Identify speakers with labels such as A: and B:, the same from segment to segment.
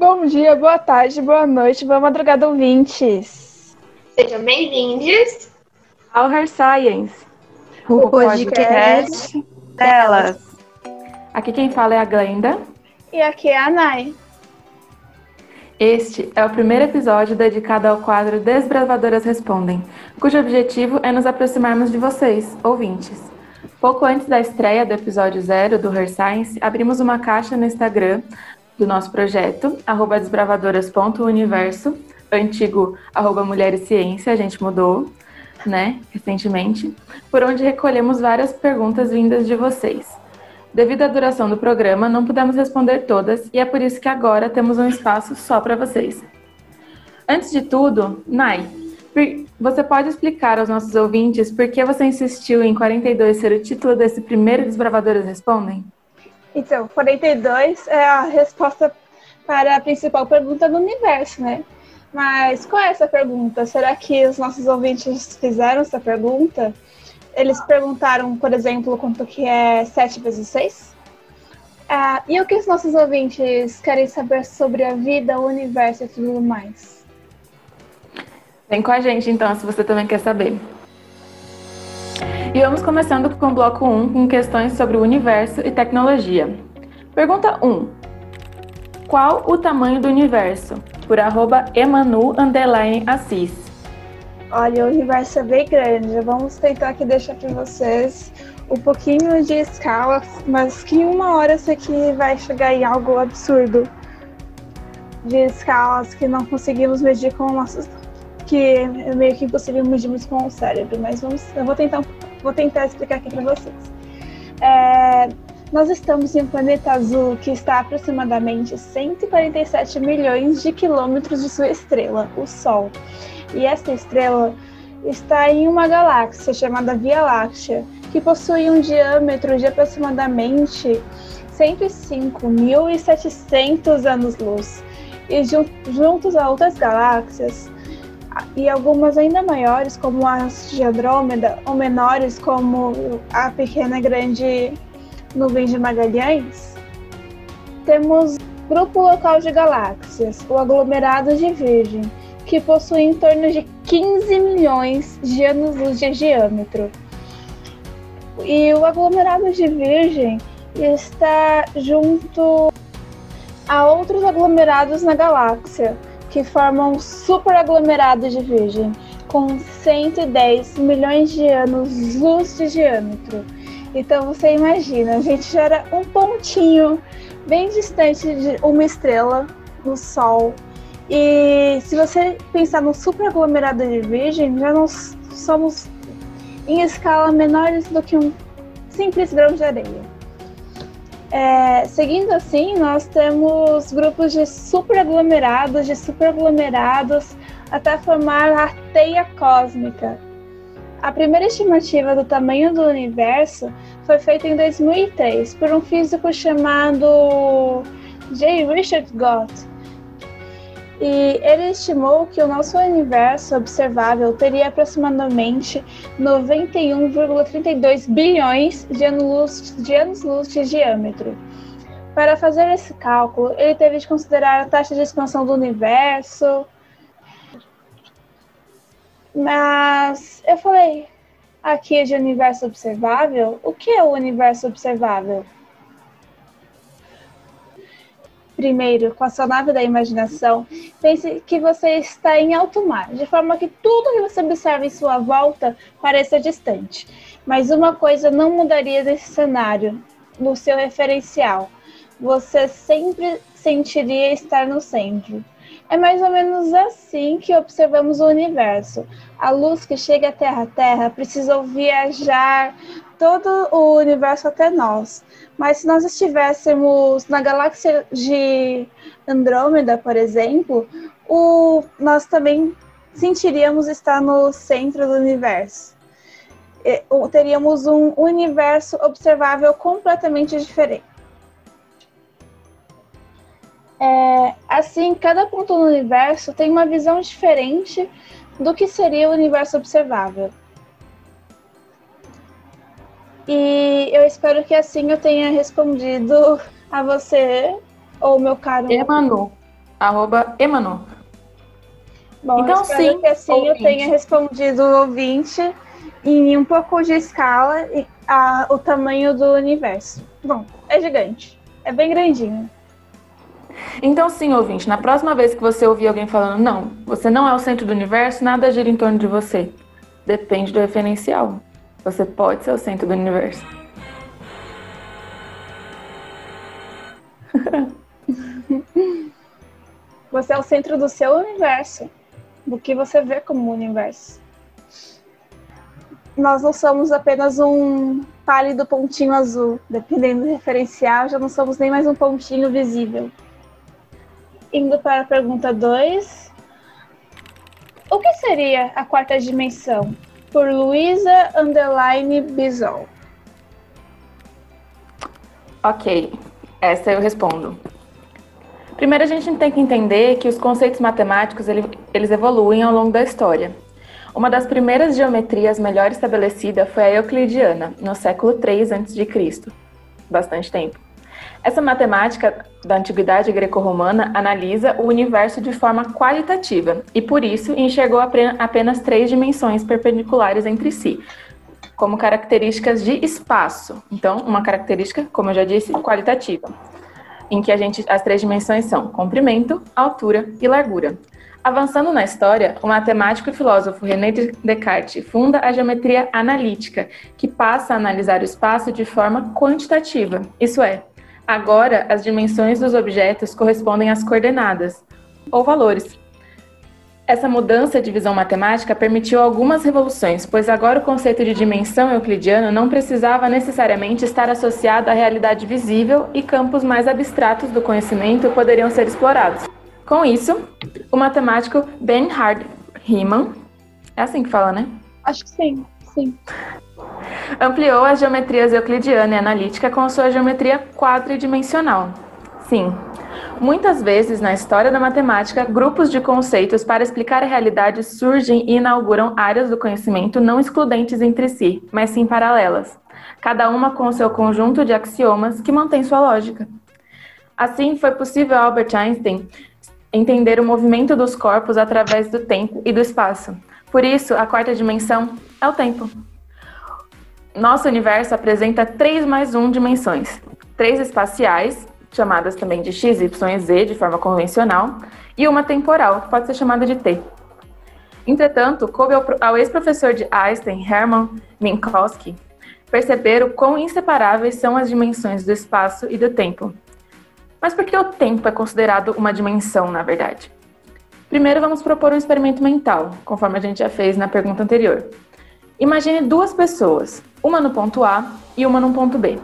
A: Bom dia, boa tarde, boa noite, boa madrugada, ouvintes.
B: Sejam bem-vindos
C: ao Her Science,
A: o, o podcast, podcast delas.
C: Aqui quem fala é a Glenda.
A: E aqui é a Nai.
C: Este é o primeiro episódio dedicado ao quadro Desbravadoras Respondem, cujo objetivo é nos aproximarmos de vocês, ouvintes. Pouco antes da estreia do episódio zero do Her Science, abrimos uma caixa no Instagram do nosso projeto, desbravadoras.universo, antigo arroba Mulher e Ciência, a gente mudou, né, recentemente, por onde recolhemos várias perguntas vindas de vocês. Devido à duração do programa, não pudemos responder todas e é por isso que agora temos um espaço só para vocês. Antes de tudo, Nai, você pode explicar aos nossos ouvintes por que você insistiu em 42 ser o título desse primeiro Desbravadores Respondem?
A: Então, 42 é a resposta para a principal pergunta do universo, né? Mas qual é essa pergunta? Será que os nossos ouvintes fizeram essa pergunta? eles perguntaram, por exemplo, quanto que é 7 vezes 6. Ah, e o que os nossos ouvintes querem saber sobre a vida, o universo e tudo mais?
C: Vem com a gente então, se você também quer saber. E vamos começando com o bloco 1, com questões sobre o universo e tecnologia. Pergunta 1. Qual o tamanho do universo? Por arroba Emanu Assis.
A: Olha, o universo é bem grande. Vamos tentar aqui deixar para vocês um pouquinho de escala, mas que em uma hora isso aqui vai chegar em algo absurdo. De escalas que não conseguimos medir com nossos. Que é meio que impossível medirmos com o cérebro. Mas vamos, eu vou tentar, vou tentar explicar aqui para vocês. É, nós estamos em um planeta azul que está a aproximadamente 147 milhões de quilômetros de sua estrela, o Sol. E esta estrela está em uma galáxia chamada Via Láctea, que possui um diâmetro de aproximadamente 105.700 anos-luz. E juntos a outras galáxias, e algumas ainda maiores, como as de Andrômeda, ou menores, como a pequena e grande nuvem de Magalhães, temos grupo local de galáxias, o aglomerado de Virgem, que possui em torno de 15 milhões de anos-luz de diâmetro. E o aglomerado de Virgem está junto a outros aglomerados na galáxia, que formam um superaglomerado de Virgem, com 110 milhões de anos-luz de diâmetro. Então você imagina, a gente gera um pontinho bem distante de uma estrela no Sol e se você pensar no superaglomerado de Virgem, já nós somos em escala menores do que um simples grão de areia. É, seguindo assim, nós temos grupos de superaglomerados, de superaglomerados, até formar a teia cósmica. A primeira estimativa do tamanho do universo foi feita em 2003 por um físico chamado J. Richard Gott e ele estimou que o nosso universo observável teria aproximadamente 91,32 bilhões de anos-luz de, anos de diâmetro. Para fazer esse cálculo, ele teve de considerar a taxa de expansão do universo. Mas eu falei aqui de universo observável. O que é o universo observável? Primeiro, com a sua nave da imaginação, pense que você está em alto mar, de forma que tudo que você observa em sua volta pareça distante. Mas uma coisa não mudaria desse cenário, no seu referencial. Você sempre sentiria estar no centro. É mais ou menos assim que observamos o universo. A luz que chega até a Terra precisou viajar todo o universo até nós. Mas se nós estivéssemos na galáxia de Andrômeda, por exemplo, o, nós também sentiríamos estar no centro do universo. E, teríamos um universo observável completamente diferente. É, assim, cada ponto no universo tem uma visão diferente do que seria o universo observável. E eu espero que assim eu tenha respondido a você, ou meu caro.
C: Emanu. arroba Emanu.
A: Bom, então, espero sim, que assim ouvinte. eu tenha respondido o ouvinte em um pouco de escala a, o tamanho do universo. Bom, é gigante. É bem grandinho.
C: Então, sim, ouvinte, na próxima vez que você ouvir alguém falando, não, você não é o centro do universo, nada gira em torno de você. Depende do referencial. Você pode ser o centro do universo.
A: Você é o centro do seu universo, do que você vê como universo. Nós não somos apenas um pálido pontinho azul, dependendo do referencial, já não somos nem mais um pontinho visível. Indo para a pergunta 2. O que seria a quarta dimensão? Por Luísa Underline Bisol.
C: Ok, essa eu respondo. Primeiro, a gente tem que entender que os conceitos matemáticos eles evoluem ao longo da história. Uma das primeiras geometrias melhor estabelecida foi a euclidiana, no século III a.C., bastante tempo. Essa matemática da antiguidade greco-romana analisa o universo de forma qualitativa e, por isso, enxergou apenas três dimensões perpendiculares entre si, como características de espaço. Então, uma característica, como eu já disse, qualitativa em que a gente, as três dimensões são comprimento, altura e largura. Avançando na história, o matemático e filósofo René Descartes funda a geometria analítica, que passa a analisar o espaço de forma quantitativa, isso é, agora as dimensões dos objetos correspondem às coordenadas, ou valores, essa mudança de visão matemática permitiu algumas revoluções, pois agora o conceito de dimensão euclidiana não precisava necessariamente estar associado à realidade visível e campos mais abstratos do conhecimento poderiam ser explorados. Com isso, o matemático Bernhard Riemann, é assim que fala, né?
A: Acho que sim, sim.
C: Ampliou as geometrias euclidiana e analítica com sua geometria quadridimensional. Sim, Muitas vezes, na história da matemática, grupos de conceitos para explicar a realidade surgem e inauguram áreas do conhecimento não excludentes entre si, mas sim paralelas, cada uma com seu conjunto de axiomas que mantém sua lógica. Assim, foi possível a Albert Einstein entender o movimento dos corpos através do tempo e do espaço. Por isso, a quarta dimensão é o tempo. Nosso universo apresenta três mais um dimensões: três espaciais, chamadas também de x, y e z de forma convencional, e uma temporal, que pode ser chamada de t. Entretanto, coube ao ex-professor de Einstein, Hermann Minkowski, perceber o quão inseparáveis são as dimensões do espaço e do tempo. Mas por que o tempo é considerado uma dimensão, na verdade? Primeiro, vamos propor um experimento mental, conforme a gente já fez na pergunta anterior. Imagine duas pessoas, uma no ponto A e uma no ponto B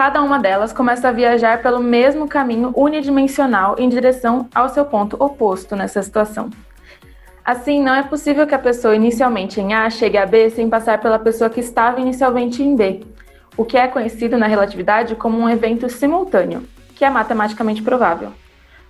C: cada uma delas começa a viajar pelo mesmo caminho unidimensional em direção ao seu ponto oposto nessa situação. Assim, não é possível que a pessoa inicialmente em A chegue a B sem passar pela pessoa que estava inicialmente em B, o que é conhecido na relatividade como um evento simultâneo, que é matematicamente provável.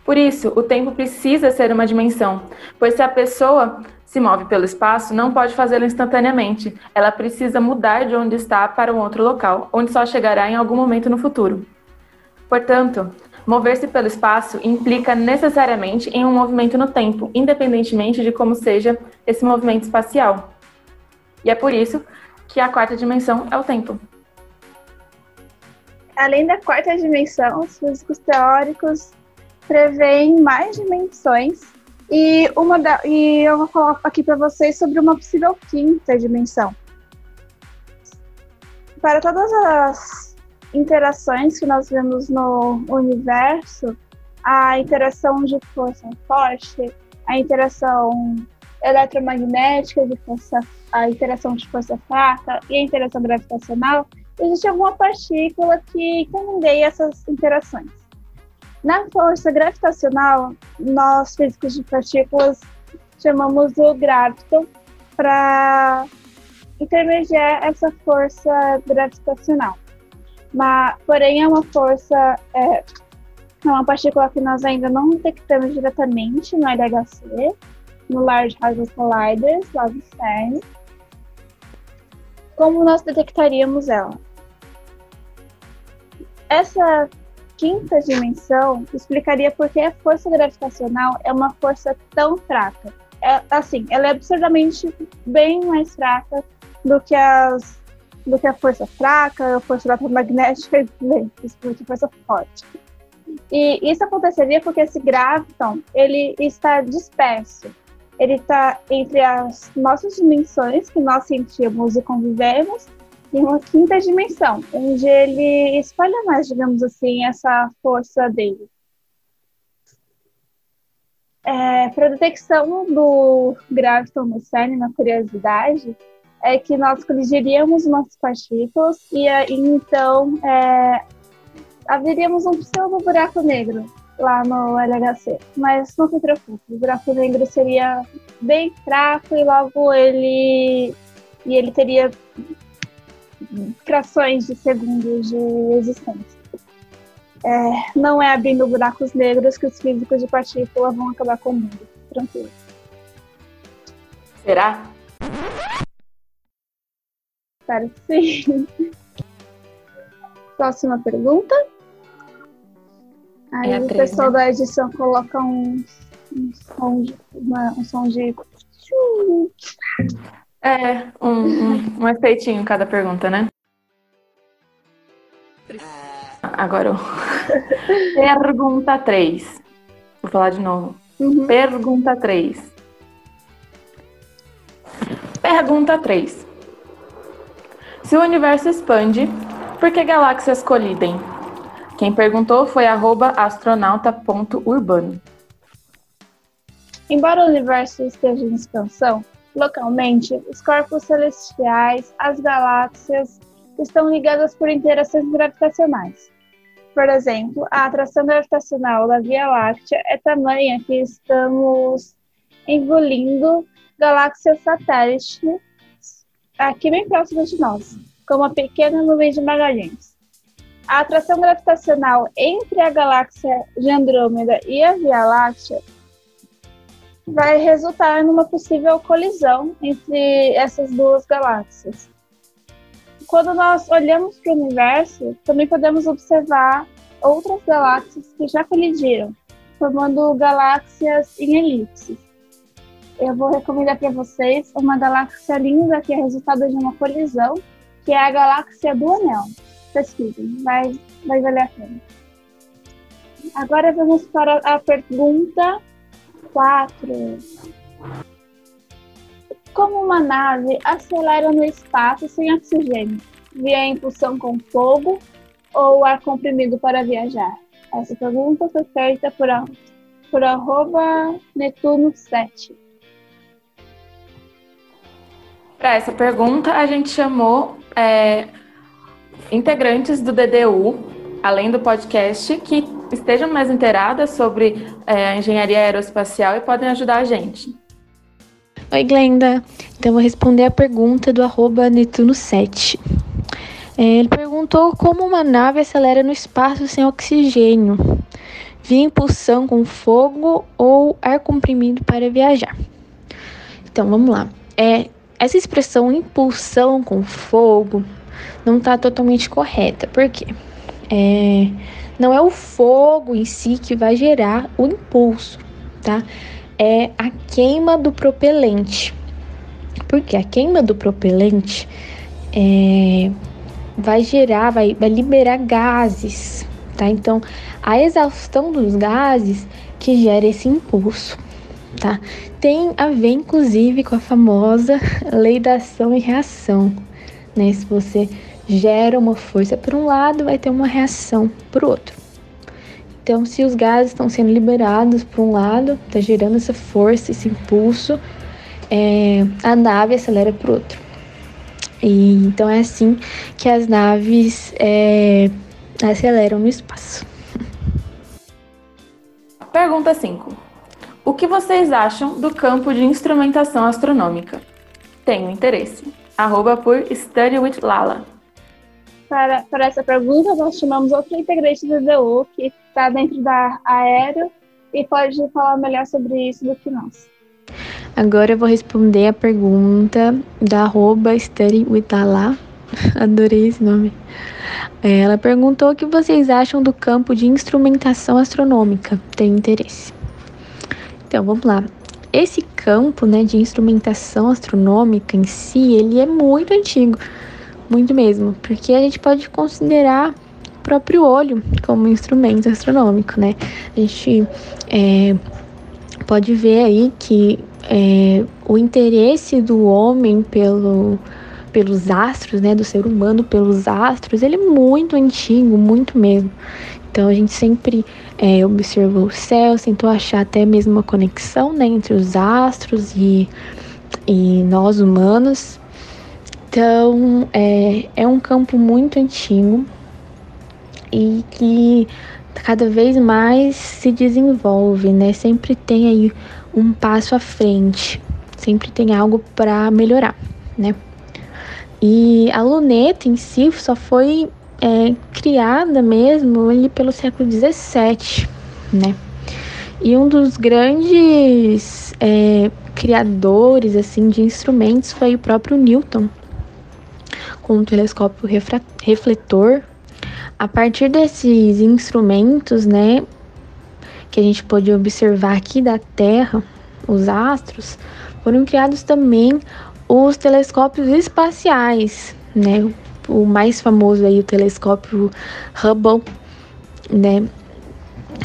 C: Por isso, o tempo precisa ser uma dimensão, pois se a pessoa se move pelo espaço, não pode fazê-lo instantaneamente. Ela precisa mudar de onde está para um outro local, onde só chegará em algum momento no futuro. Portanto, mover-se pelo espaço implica necessariamente em um movimento no tempo, independentemente de como seja esse movimento espacial. E é por isso que a quarta dimensão é o tempo.
A: Além da quarta dimensão, os físicos teóricos preveem mais dimensões e, uma da, e eu vou falar aqui para vocês sobre uma possível quinta dimensão. Para todas as interações que nós vemos no universo, a interação de força forte, a interação eletromagnética de força, a interação de força fraca e a interação gravitacional, existe alguma partícula que intermedia essas interações. Na força gravitacional, nós físicos de partículas chamamos o gravitão para intermediar essa força gravitacional. Mas, porém, é uma força, é, é uma partícula que nós ainda não detectamos diretamente no LHC, no Large Hadron Collider, lá do CERN. Como nós detectaríamos ela? Essa quinta dimensão, explicaria por que a força gravitacional é uma força tão fraca. É, assim, ela é absurdamente bem mais fraca do que as do que a força fraca, a força eletromagnética e a força forte. E isso aconteceria porque esse graviton ele está disperso. Ele está entre as nossas dimensões que nós sentimos e convivemos e uma quinta dimensão, onde ele espalha mais, digamos assim, essa força dele. É, Para detecção do graviton no CERN, na curiosidade, é que nós colidiríamos umas partículas e, então é, haveríamos um pseudo buraco negro lá no LHC. Mas não se preocupe, o buraco negro seria bem fraco e logo ele e ele teria frações de segundos de existência. É, não é abrindo buracos negros que os físicos de partícula vão acabar com o mundo. Tranquilo.
C: Será?
A: Espero que sim. Próxima pergunta. Aí é o pessoal né? da edição coloca um, um som de. Uma, um som de.
C: É, um, um, um efeitinho cada pergunta, né? Agora, pergunta 3. Vou falar de novo. Uhum. Pergunta 3. Pergunta 3. Se o universo expande, por que galáxias colidem? Quem perguntou foi astronauta.urbano.
A: Embora o universo esteja em expansão, localmente, os corpos celestiais, as galáxias, estão ligadas por interações gravitacionais. Por exemplo, a atração gravitacional da Via Láctea é tamanha que estamos engolindo galáxias satélites aqui bem próximas de nós, como a pequena nuvem de Magalhães. A atração gravitacional entre a galáxia de Andrômeda e a Via Láctea vai resultar numa possível colisão entre essas duas galáxias. Quando nós olhamos para o universo, também podemos observar outras galáxias que já colidiram, formando galáxias em elipses. Eu vou recomendar para vocês uma galáxia linda que é resultado de uma colisão, que é a galáxia do Anel pesquisem, vai, vai valer a pena. Agora vamos para a pergunta 4. Como uma nave acelera no espaço sem oxigênio? Via impulsão com fogo ou ar comprimido para viajar? Essa pergunta foi feita por, por arroba Netuno7.
C: Para essa pergunta, a gente chamou é, integrantes do DDU, além do podcast, que estejam mais inteiradas sobre é, a engenharia aeroespacial e podem ajudar a gente.
D: Oi, Glenda. Então, vou responder a pergunta do arroba Netuno7. É, ele perguntou como uma nave acelera no espaço sem oxigênio, via impulsão com fogo ou ar comprimido para viajar. Então, vamos lá. É, essa expressão impulsão com fogo não está totalmente correta. Por quê? É, não é o fogo em si que vai gerar o impulso, tá? É a queima do propelente. Porque a queima do propelente é, vai gerar, vai, vai liberar gases, tá? Então, a exaustão dos gases que gera esse impulso, tá? Tem a ver, inclusive, com a famosa lei da ação e reação, né? Se você gera uma força para um lado, vai ter uma reação para o outro. Então, se os gases estão sendo liberados para um lado, está gerando essa força, esse impulso, é, a nave acelera para o outro. E, então é assim que as naves é, aceleram no espaço.
C: Pergunta 5. O que vocês acham do campo de instrumentação astronômica? Tenho interesse. Arroba por Study with Lala
A: para, para essa pergunta, nós chamamos outro integrante do DU que está dentro da Aéreo e pode falar melhor sobre isso do que nós.
D: Agora eu vou responder a pergunta da arroba Adorei esse nome. Ela perguntou o que vocês acham do campo de instrumentação astronômica. Tem interesse? Então, vamos lá. Esse campo né, de instrumentação astronômica em si, ele é muito antigo, muito mesmo, porque a gente pode considerar o próprio olho como instrumento astronômico, né? A gente é, pode ver aí que é, o interesse do homem pelo pelos astros, né, do ser humano pelos astros, ele é muito antigo, muito mesmo. Então a gente sempre é, observou o céu, tentou achar até mesmo uma conexão né, entre os astros e, e nós humanos. Então é, é um campo muito antigo e que cada vez mais se desenvolve, né? Sempre tem aí um passo à frente, sempre tem algo para melhorar, né? E a luneta em si só foi é, criada mesmo ali pelo século XVII, né? E um dos grandes é, criadores assim de instrumentos foi o próprio Newton, com o telescópio refletor. A partir desses instrumentos, né, que a gente pôde observar aqui da Terra, os astros, foram criados também os telescópios espaciais, né? O mais famoso aí, o telescópio Hubble, né?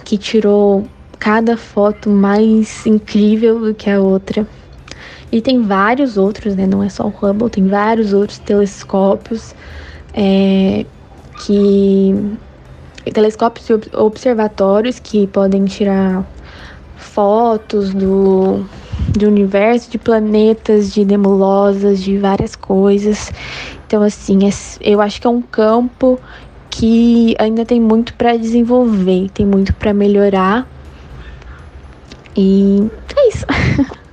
D: Que tirou cada foto mais incrível do que a outra. E tem vários outros, né? Não é só o Hubble, tem vários outros telescópios é, que telescópios e observatórios que podem tirar fotos do de universo, de planetas, de nebulosas, de várias coisas. Então, assim, é, eu acho que é um campo que ainda tem muito para desenvolver, tem muito para melhorar. E é isso.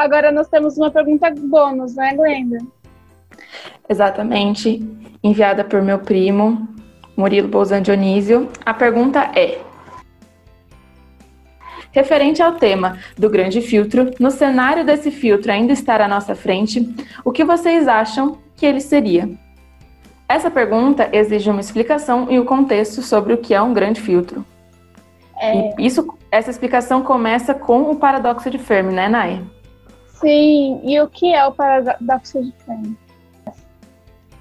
A: Agora nós temos uma pergunta bônus, né, Glenda?
C: Exatamente, enviada por meu primo, Murilo Bolzan Dionísio. A pergunta é: Referente ao tema do grande filtro, no cenário desse filtro ainda estar à nossa frente, o que vocês acham que ele seria? Essa pergunta exige uma explicação e o um contexto sobre o que é um grande filtro. É... E isso, essa explicação começa com o paradoxo de Fermi, né, Naya?
A: Sim, e o que é o paradoxo de Fermi?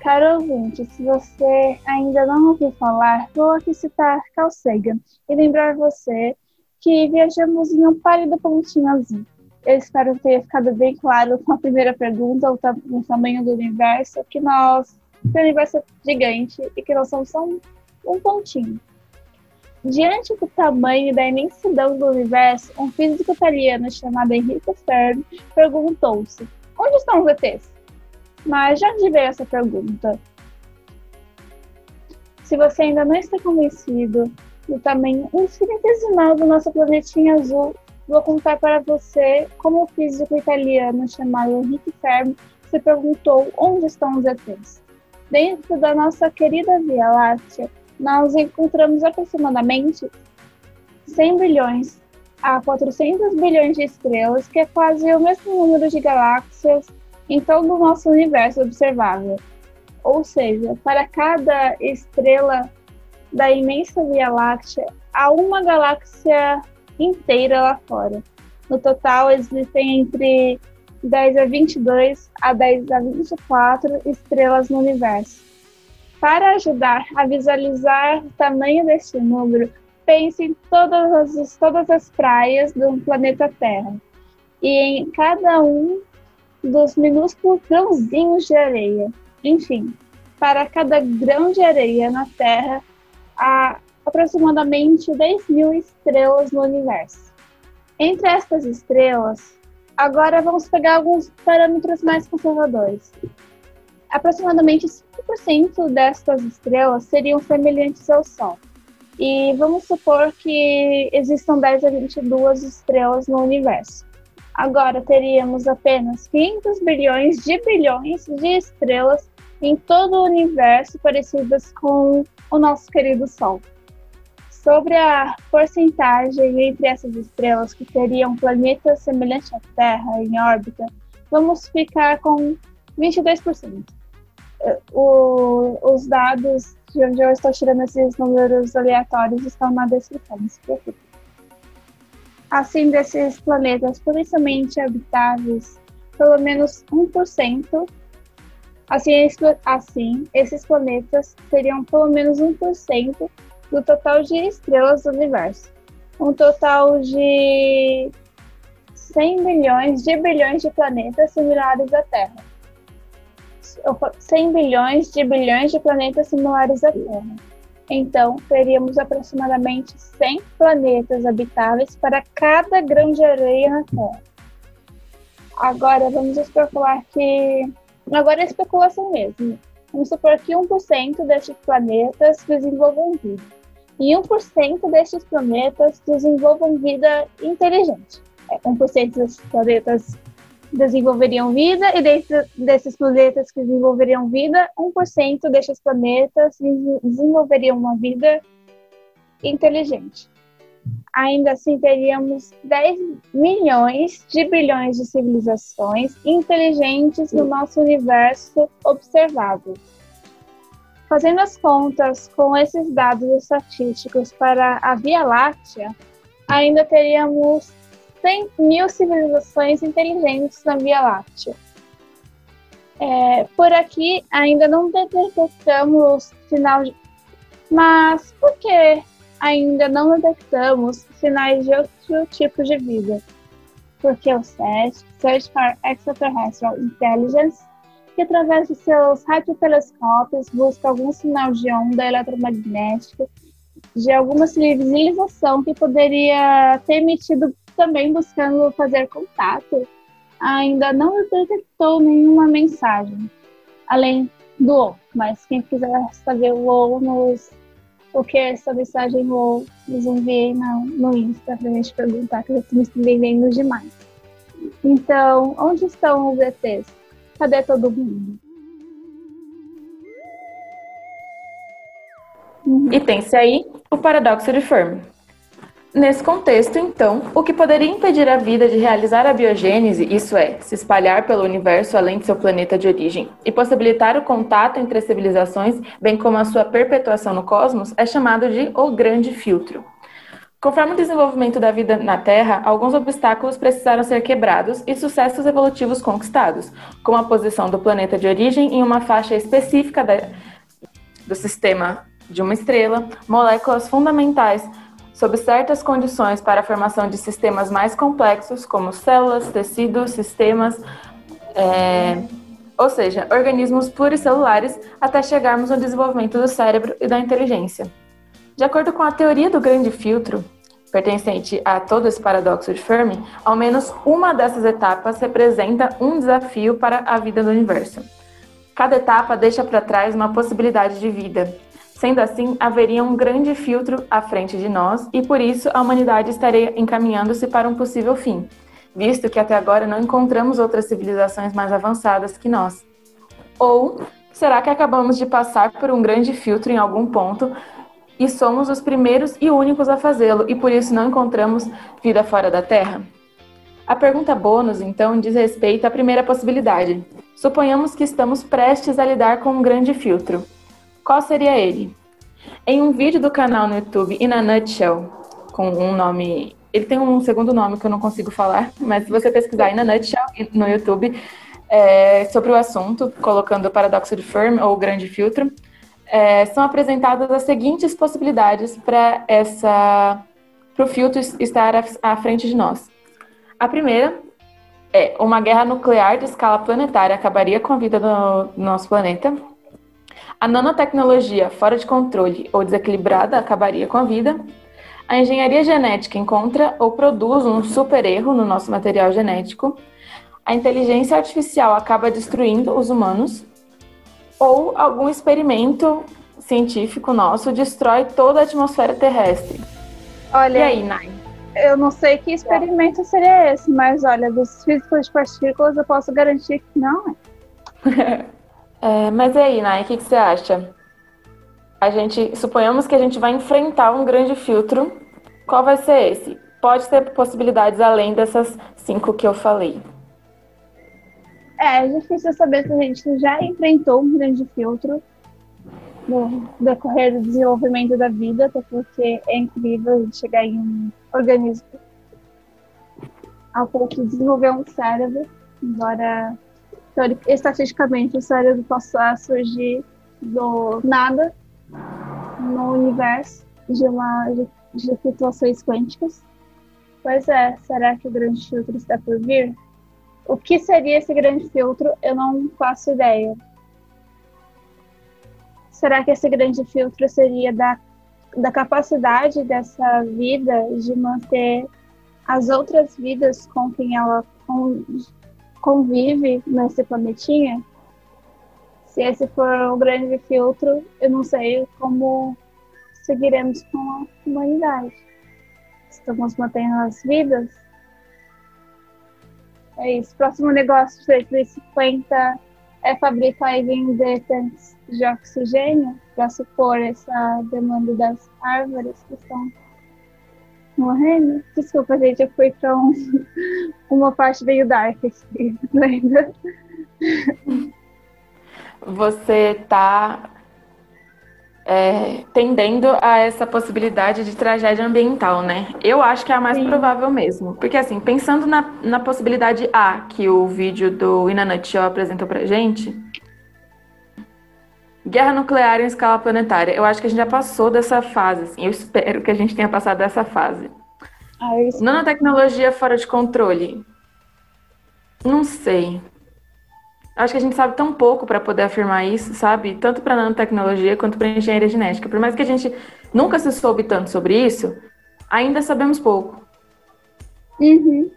A: Caro ouvinte, se você ainda não ouviu falar, vou aqui citar Carl Sagan e lembrar você que viajamos em um pálido pontinho azul. Eu espero que tenha ficado bem claro com a primeira pergunta, o, tamanho do universo, que nós, que o universo é gigante e que nós somos só um, um pontinho. Diante do tamanho e da imensidão do universo, um físico italiano chamado Enrico Fermi perguntou-se: onde estão os ETs? Mas de onde veio essa pergunta? Se você ainda não está convencido do tamanho infinitesimal do nosso planetinha azul, vou contar para você como o físico italiano chamado Henrique Fermi se perguntou onde estão os ETs. Dentro da nossa querida Via Láctea, nós encontramos aproximadamente 100 bilhões a 400 bilhões de estrelas, que é quase o mesmo número de galáxias em todo o nosso universo observável. Ou seja, para cada estrela da imensa Via Láctea a uma galáxia inteira lá fora. No total, existem entre 10 a 22 a 10 a 24 estrelas no universo. Para ajudar a visualizar o tamanho deste número, pense em todas as, todas as praias do planeta Terra e em cada um dos minúsculos grãozinhos de areia. Enfim, para cada grão de areia na Terra, há aproximadamente 10 mil estrelas no universo. Entre estas estrelas, agora vamos pegar alguns parâmetros mais conservadores. Aproximadamente 5% destas estrelas seriam semelhantes ao Sol. E vamos supor que existam 10 a 22 estrelas no universo. Agora teríamos apenas 500 bilhões de bilhões de estrelas em todo o universo parecidas com o nosso querido Sol. Sobre a porcentagem entre essas estrelas que teriam planetas semelhantes à Terra em órbita, vamos ficar com 22%. O, os dados de onde eu estou tirando esses números aleatórios estão na descrição, se preocupe. Assim, desses planetas potencialmente habitáveis, pelo menos 1%, assim, assim, esses planetas seriam pelo menos 1% do total de estrelas do universo. Um total de 100 bilhões de bilhões de planetas similares à Terra. 100 bilhões de bilhões de planetas similares à Terra. Então, teríamos aproximadamente 100 planetas habitáveis para cada grão de areia na Terra. Agora, vamos especular que. Agora é especulação mesmo. Vamos supor que 1% destes planetas desenvolvam vida. E 1% destes planetas desenvolvam vida inteligente. 1% é, desses planetas desenvolveriam vida, e dentro desses planetas que desenvolveriam vida, 1% desses planetas desenvolveriam uma vida inteligente. Ainda assim, teríamos 10 milhões de bilhões de civilizações inteligentes no nosso universo observável. Fazendo as contas com esses dados estatísticos para a Via Láctea, ainda teríamos 100 mil civilizações inteligentes na Via Láctea. É, por aqui ainda não detectamos sinal de. Mas por que ainda não detectamos sinais de outro tipo de vida? Porque o SET, Search for Extraterrestrial Intelligence, que através de seus radiotelescópios busca algum sinal de onda eletromagnética de alguma civilização que poderia ter emitido também buscando fazer contato, ainda não detectou nenhuma mensagem, além do O. Mas quem quiser saber o O, nos, o que é essa mensagem O, nos enviei no, no Insta pra gente perguntar, que eu estou me entendendo demais. Então, onde estão os ETs? Cadê todo mundo?
C: E tem-se aí o paradoxo de Fermi. Nesse contexto, então, o que poderia impedir a vida de realizar a biogênese, isso é, se espalhar pelo universo além de seu planeta de origem, e possibilitar o contato entre as civilizações, bem como a sua perpetuação no cosmos, é chamado de o grande filtro. Conforme o desenvolvimento da vida na Terra, alguns obstáculos precisaram ser quebrados e sucessos evolutivos conquistados, como a posição do planeta de origem em uma faixa específica da, do sistema de uma estrela, moléculas fundamentais sob certas condições para a formação de sistemas mais complexos, como células, tecidos, sistemas, é, ou seja, organismos pluricelulares, até chegarmos ao desenvolvimento do cérebro e da inteligência. De acordo com a teoria do grande filtro, pertencente a todo esse paradoxo de Fermi, ao menos uma dessas etapas representa um desafio para a vida do universo. Cada etapa deixa para trás uma possibilidade de vida, Sendo assim, haveria um grande filtro à frente de nós e por isso a humanidade estaria encaminhando-se para um possível fim, visto que até agora não encontramos outras civilizações mais avançadas que nós. Ou será que acabamos de passar por um grande filtro em algum ponto e somos os primeiros e únicos a fazê-lo e por isso não encontramos vida fora da Terra? A pergunta bônus, então, diz respeito à primeira possibilidade. Suponhamos que estamos prestes a lidar com um grande filtro. Qual seria ele? Em um vídeo do canal no YouTube, In a Nutshell, com um nome. Ele tem um segundo nome que eu não consigo falar, mas se você pesquisar In a Nutshell no YouTube é, sobre o assunto, colocando o paradoxo de Fermi ou o grande filtro, é, são apresentadas as seguintes possibilidades para essa para o filtro estar à, frente de nós. A primeira é uma guerra nuclear de escala planetária acabaria com a vida do nosso planeta. A nanotecnologia fora de controle ou desequilibrada acabaria com a vida. A engenharia genética encontra ou produz um super erro no nosso material genético. A inteligência artificial acaba destruindo os humanos. Ou algum experimento científico nosso destrói toda a atmosfera terrestre.
A: Olha, e aí, Nai? Eu não sei que experimento seria esse, mas olha, dos físicos de partículas eu posso garantir que não
C: é. É, mas e aí, Nai, o que, que você acha? A gente, suponhamos que a gente vai enfrentar um grande filtro. Qual vai ser esse? Pode ter possibilidades além dessas cinco que eu falei.
A: É, é difícil saber se a gente já enfrentou um grande filtro no decorrer do desenvolvimento da vida, até porque é incrível chegar em um organismo ao ponto de desenvolver um cérebro, embora estatisticamente o cérebro possa surgir do nada no universo de uma de, de quânticas. Pois é, será que o grande filtro está por vir? O que seria esse grande filtro? Eu não faço ideia. Será que esse grande filtro seria da, da capacidade dessa vida de manter as outras vidas com quem ela convive nesse planetinha? Se esse for o grande filtro, eu não sei como seguiremos com a humanidade. Estamos mantendo as vidas? É isso. Próximo negócio de 2050 é fabricar e vender tanques de oxigênio para supor essa demanda das árvores que estão morrendo. Desculpa, gente, eu fui para um, uma parte meio dark aqui, lembra?
C: Você está é, tendendo a essa possibilidade de tragédia ambiental, né? Eu acho que é a mais Sim. provável mesmo. Porque, assim, pensando na, na possibilidade A, que o vídeo do Inanutshell apresentou pra gente, guerra nuclear em escala planetária. Eu acho que a gente já passou dessa fase, assim. Eu espero que a gente tenha passado dessa fase. Ah, Nanotecnologia fora de controle. Não sei. Acho que a gente sabe tão pouco para poder afirmar isso, sabe? Tanto para nanotecnologia quanto para engenharia genética. Por mais que a gente nunca se soube tanto sobre isso, ainda sabemos pouco.
A: Uhum.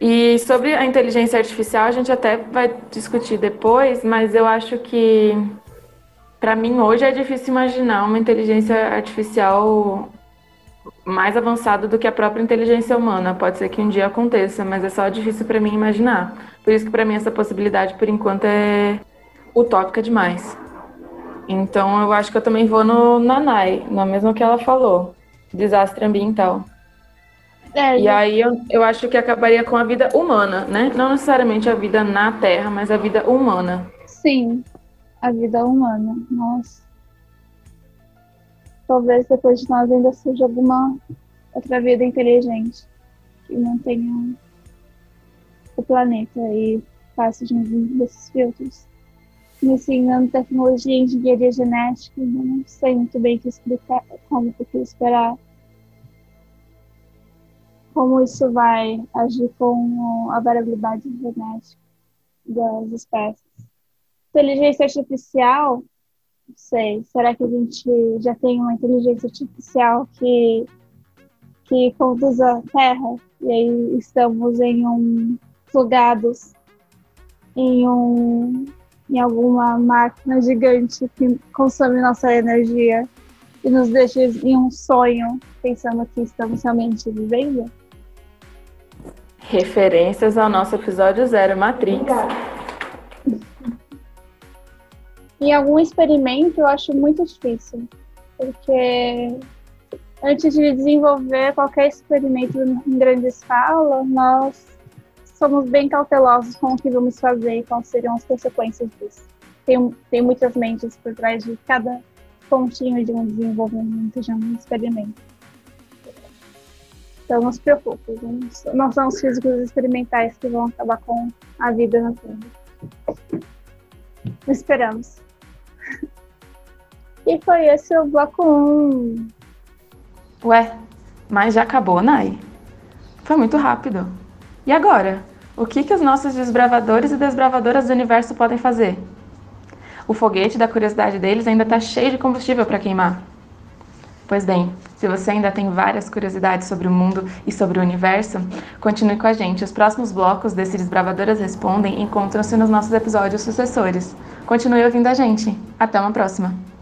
C: E sobre a inteligência artificial, a gente até vai discutir depois, mas eu acho que, para mim, hoje é difícil imaginar uma inteligência artificial mais avançada do que a própria inteligência humana. Pode ser que um dia aconteça, mas é só difícil para mim imaginar. Por isso que para mim essa possibilidade, por enquanto, é utópica demais. Então eu acho que eu também vou no Nanai, na mesma que ela falou, desastre ambiental. É, e aí eu, eu acho que acabaria com a vida humana, né? Não necessariamente a vida na Terra, mas a vida humana.
A: Sim, a vida humana. Nossa. Talvez depois de nós ainda surja alguma outra vida inteligente que mantenha o planeta e faça de um desses filtros. Me ensinando tecnologia e engenharia genética, eu não sei muito bem o que explicar, como o que esperar. Como isso vai agir com a variabilidade genética das espécies. Inteligência artificial, não sei, será que a gente já tem uma inteligência artificial que, que conduz a Terra? E aí estamos em um plugados em um em alguma máquina gigante que consome nossa energia e nos deixa em um sonho, pensando que estamos realmente vivendo?
C: Referências ao nosso episódio zero, Matrix.
A: Em algum experimento eu acho muito difícil, porque antes de desenvolver qualquer experimento em grande escala, nós somos bem cautelosos com o que vamos fazer e quais seriam as consequências disso. Tem, tem muitas mentes por trás de cada pontinho de um desenvolvimento de um experimento. Então não se preocupe, não são os físicos experimentais que vão acabar com a vida na Terra. Esperamos. E foi esse o bloco 1.
C: Ué, mas já acabou, Nai? Foi muito rápido. E agora? O que, que os nossos desbravadores e desbravadoras do universo podem fazer? O foguete da curiosidade deles ainda está cheio de combustível para queimar. Pois bem, se você ainda tem várias curiosidades sobre o mundo e sobre o universo, continue com a gente. Os próximos blocos desse Desbravadoras Respondem encontram-se nos nossos episódios sucessores. Continue ouvindo a gente. Até uma próxima!